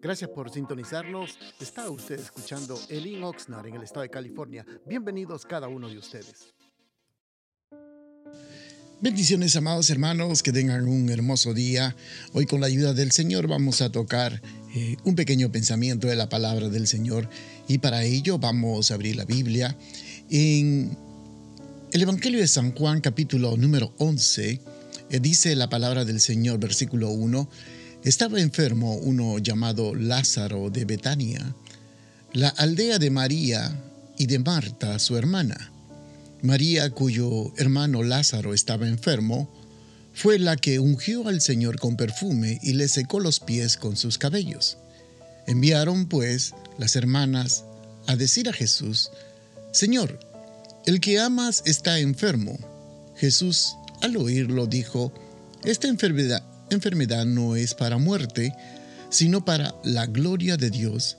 Gracias por sintonizarnos. Está usted escuchando Elin Oxnard en el estado de California. Bienvenidos cada uno de ustedes. Bendiciones, amados hermanos, que tengan un hermoso día. Hoy con la ayuda del Señor vamos a tocar eh, un pequeño pensamiento de la palabra del Señor y para ello vamos a abrir la Biblia en el Evangelio de San Juan capítulo número 11. Eh, dice la palabra del Señor, versículo 1 estaba enfermo uno llamado Lázaro de Betania, la aldea de María y de Marta, su hermana. María, cuyo hermano Lázaro estaba enfermo, fue la que ungió al Señor con perfume y le secó los pies con sus cabellos. Enviaron, pues, las hermanas a decir a Jesús, Señor, el que amas está enfermo. Jesús, al oírlo, dijo, Esta enfermedad enfermedad no es para muerte, sino para la gloria de Dios,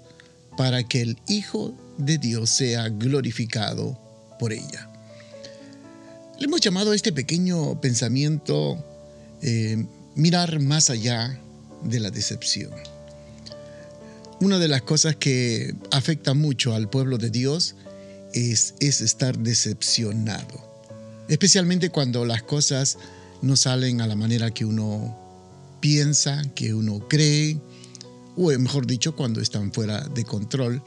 para que el Hijo de Dios sea glorificado por ella. Le hemos llamado a este pequeño pensamiento eh, mirar más allá de la decepción. Una de las cosas que afecta mucho al pueblo de Dios es, es estar decepcionado, especialmente cuando las cosas no salen a la manera que uno piensa, que uno cree, o mejor dicho, cuando están fuera de control.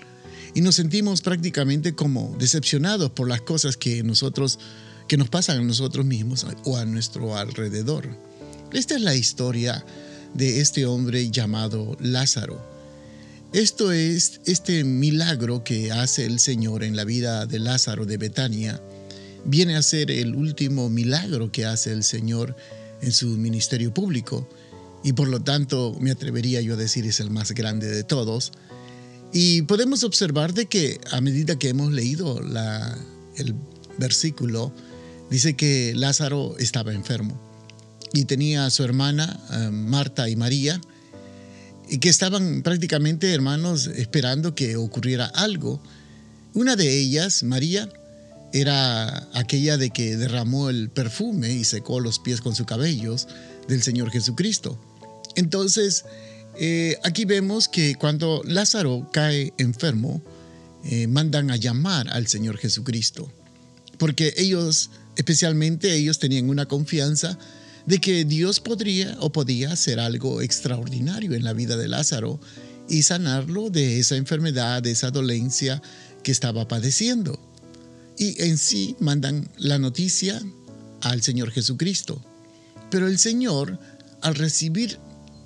Y nos sentimos prácticamente como decepcionados por las cosas que nosotros que nos pasan a nosotros mismos o a nuestro alrededor. Esta es la historia de este hombre llamado Lázaro. Esto es este milagro que hace el Señor en la vida de Lázaro de Betania. Viene a ser el último milagro que hace el Señor en su ministerio público y por lo tanto me atrevería yo a decir es el más grande de todos. Y podemos observar de que a medida que hemos leído la, el versículo, dice que Lázaro estaba enfermo y tenía a su hermana eh, Marta y María y que estaban prácticamente hermanos esperando que ocurriera algo. Una de ellas, María, era aquella de que derramó el perfume y secó los pies con sus cabellos del Señor Jesucristo. Entonces, eh, aquí vemos que cuando Lázaro cae enfermo, eh, mandan a llamar al Señor Jesucristo, porque ellos, especialmente ellos, tenían una confianza de que Dios podría o podía hacer algo extraordinario en la vida de Lázaro y sanarlo de esa enfermedad, de esa dolencia que estaba padeciendo. Y en sí mandan la noticia al Señor Jesucristo. Pero el Señor, al recibir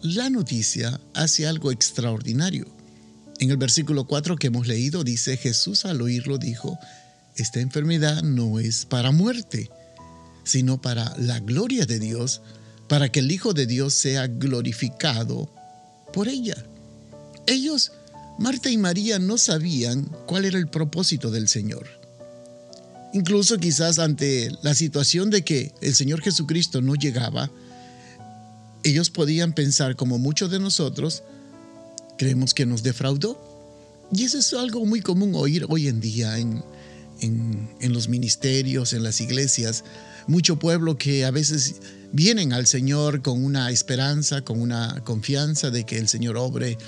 la noticia hace algo extraordinario. En el versículo 4 que hemos leído dice, Jesús al oírlo dijo, esta enfermedad no es para muerte, sino para la gloria de Dios, para que el Hijo de Dios sea glorificado por ella. Ellos, Marta y María, no sabían cuál era el propósito del Señor. Incluso quizás ante la situación de que el Señor Jesucristo no llegaba, ellos podían pensar como muchos de nosotros, creemos que nos defraudó. Y eso es algo muy común oír hoy en día en, en, los ministerios, en las iglesias. Mucho pueblo que a veces vienen al Señor con una esperanza, con una confianza de que el Señor obre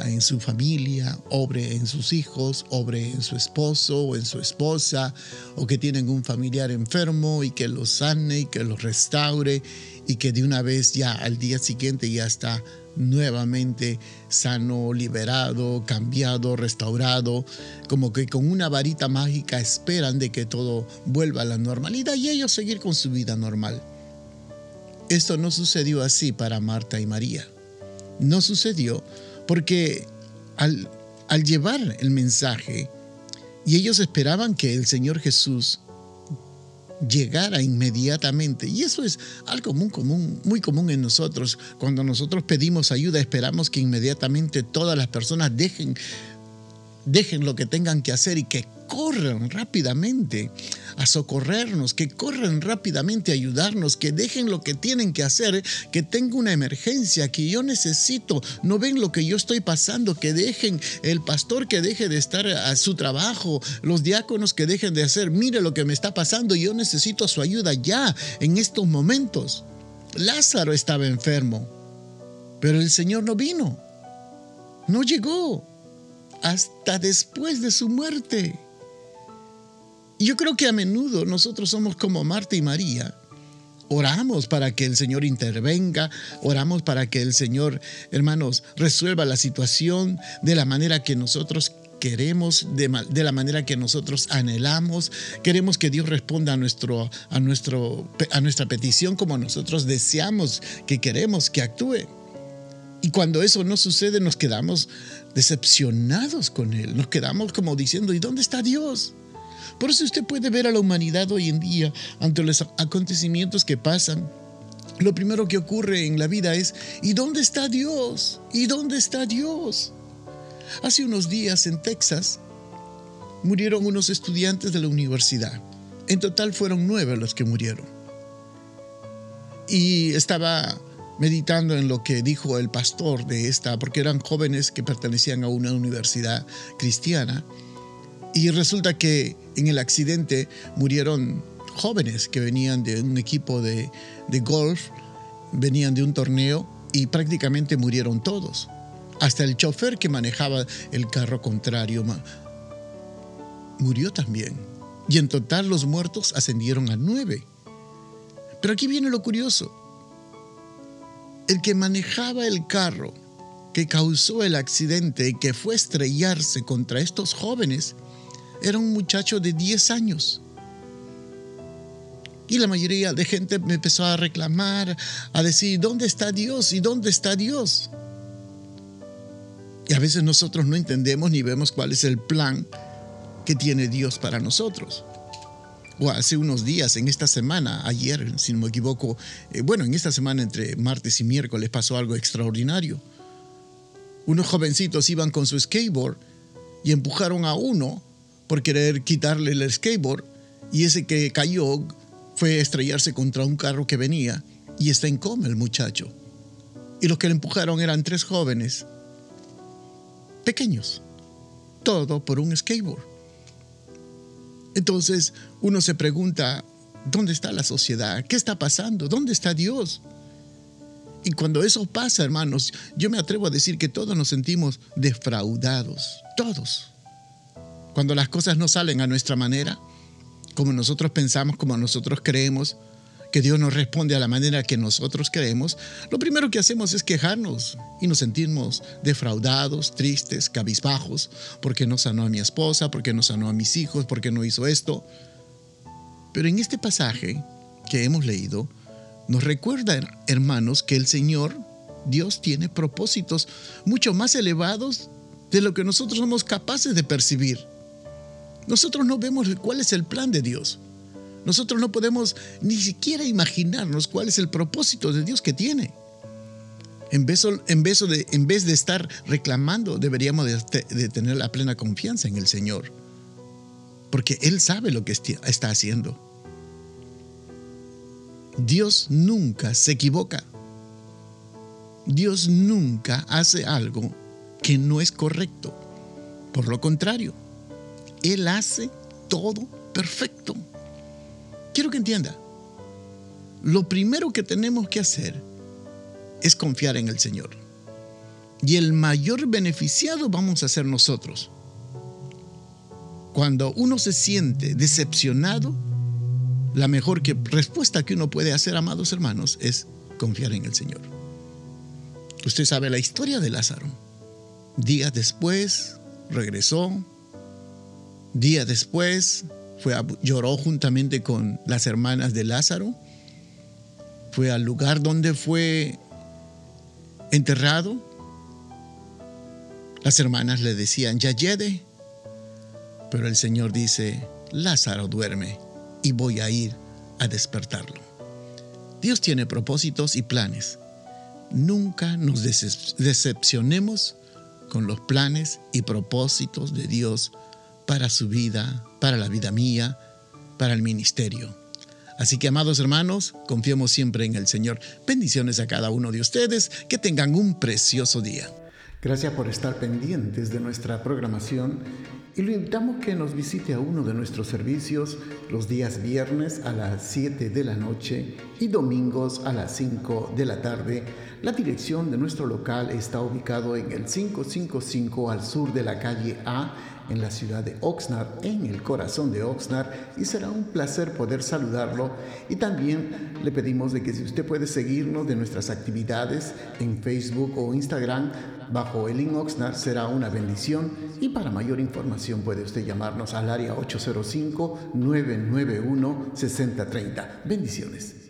en su familia, obre en sus hijos, obre en su esposo o en su esposa, o que tienen un familiar enfermo y que los sane y que los restaure y que de una vez ya al día siguiente ya está nuevamente sano, liberado, cambiado, restaurado, como que con una varita mágica esperan de que todo vuelva a la normalidad y ellos seguir con su vida normal. Esto no sucedió así para Marta y María. No sucedió porque al, al llevar el mensaje, y ellos esperaban que el Señor Jesús llegara inmediatamente. Y eso es algo muy común, muy común en nosotros. Cuando nosotros pedimos ayuda, esperamos que inmediatamente todas las personas dejen, dejen lo que tengan que hacer y que corran rápidamente a socorrernos, que corran rápidamente a ayudarnos, que dejen lo que tienen que hacer, que tengo una emergencia, que yo necesito, no ven lo que yo estoy pasando, que dejen el pastor que deje de estar a su trabajo, los diáconos que dejen de hacer, mire lo que me está pasando, yo necesito su ayuda ya, en estos momentos. Lázaro estaba enfermo, pero el Señor no vino. no llegó hasta después de su muerte. Yo creo que a menudo nosotros somos como Marta y María. Oramos para que el Señor intervenga, oramos para que el Señor, hermanos, resuelva la situación de la manera que nosotros queremos, de, la manera que nosotros anhelamos. Queremos que Dios responda a, nuestro, a, nuestro, a nuestra petición como nosotros deseamos que queremos que actúe. Y cuando eso no sucede, nos quedamos decepcionados con Él. Nos quedamos como diciendo, ¿y dónde está Dios? Por eso usted puede ver a la humanidad hoy en día ante los acontecimientos que pasan. Lo primero que ocurre en la vida es, ¿y dónde está Dios? ¿Y dónde está Dios? Hace unos días en Texas murieron unos estudiantes de la universidad. En total fueron nueve los que murieron. Y estaba meditando en lo que dijo el pastor de esta, porque eran jóvenes que pertenecían a una universidad cristiana. Y resulta que en el accidente murieron jóvenes que venían de un equipo de, golf, venían de un torneo y prácticamente murieron todos. Hasta el chofer que manejaba el carro contrario murió también. Y en total los muertos ascendieron a nueve. Pero aquí viene lo curioso. El que manejaba el carro que causó el accidente y que fue estrellarse contra estos jóvenes era un muchacho de 10 años. Y la mayoría de gente me empezó a reclamar, a decir, ¿dónde está Dios? ¿Y dónde está Dios? Y a veces nosotros no entendemos ni vemos cuál es el plan que tiene Dios para nosotros. O hace unos días, en esta semana, ayer, si no me equivoco, eh, bueno, en esta semana entre martes y miércoles pasó algo extraordinario. Unos jovencitos iban con su skateboard y empujaron a uno por querer quitarle el skateboard y ese que cayó fue estrellarse contra un carro que venía y está en coma el muchacho. Y los que le empujaron eran tres jóvenes, pequeños, todo por un skateboard. Entonces uno se pregunta, ¿dónde está la sociedad? ¿Qué está pasando? ¿Dónde está Dios? Y cuando eso pasa, hermanos, yo me atrevo a decir que todos nos sentimos defraudados, todos. Cuando las cosas no salen a nuestra manera, como nosotros pensamos, como nosotros creemos, que Dios nos responde a la manera que nosotros creemos, lo primero que hacemos es quejarnos y nos sentimos defraudados, tristes, cabizbajos, porque no sanó a mi esposa, porque no sanó a mis hijos, porque no hizo esto. Pero en este pasaje que hemos leído, nos recuerda, hermanos, que el Señor, Dios, tiene propósitos mucho más elevados de lo que nosotros somos capaces de percibir. Nosotros no vemos cuál es el plan de Dios. Nosotros no podemos ni siquiera imaginarnos cuál es el propósito de Dios que tiene. En vez, de, en vez de estar reclamando, deberíamos de, tener la plena confianza en el Señor. Porque Él sabe lo que está haciendo. Dios nunca se equivoca. Dios nunca hace algo que no es correcto. Por lo contrario, él hace todo perfecto. Quiero que entienda, lo primero que tenemos que hacer es confiar en el Señor. Y el mayor beneficiado vamos a ser nosotros. Cuando uno se siente decepcionado, la mejor respuesta que uno puede hacer, amados hermanos, es confiar en el Señor. Usted sabe la historia de Lázaro. Días después regresó, Día después fue lloró juntamente con las hermanas de Lázaro. Fue al lugar donde fue enterrado. Las hermanas le decían, ya llegue. Pero el Señor dice, Lázaro duerme y voy a ir a despertarlo. Dios tiene propósitos y planes. Nunca nos decepcionemos con los planes y propósitos de Dios para su vida, para la vida mía, para el ministerio. Así que, amados hermanos, confiemos siempre en el Señor. Bendiciones a cada uno de ustedes. Que tengan un precioso día. Gracias por estar pendientes de nuestra programación y lo invitamos que nos visite a uno de nuestros servicios los días viernes a las 7 de la noche y domingos a las 5 de la tarde La dirección de nuestro local está ubicado en el 555 al sur de la calle A en la ciudad de Oxnard, en el corazón de Oxnard, y será un placer poder saludarlo. Y también le pedimos de que si usted puede seguirnos de nuestras actividades en Facebook o Instagram bajo el link Oxnard será una bendición y para mayor información puede usted llamarnos al área 805-991-6030. Bendiciones.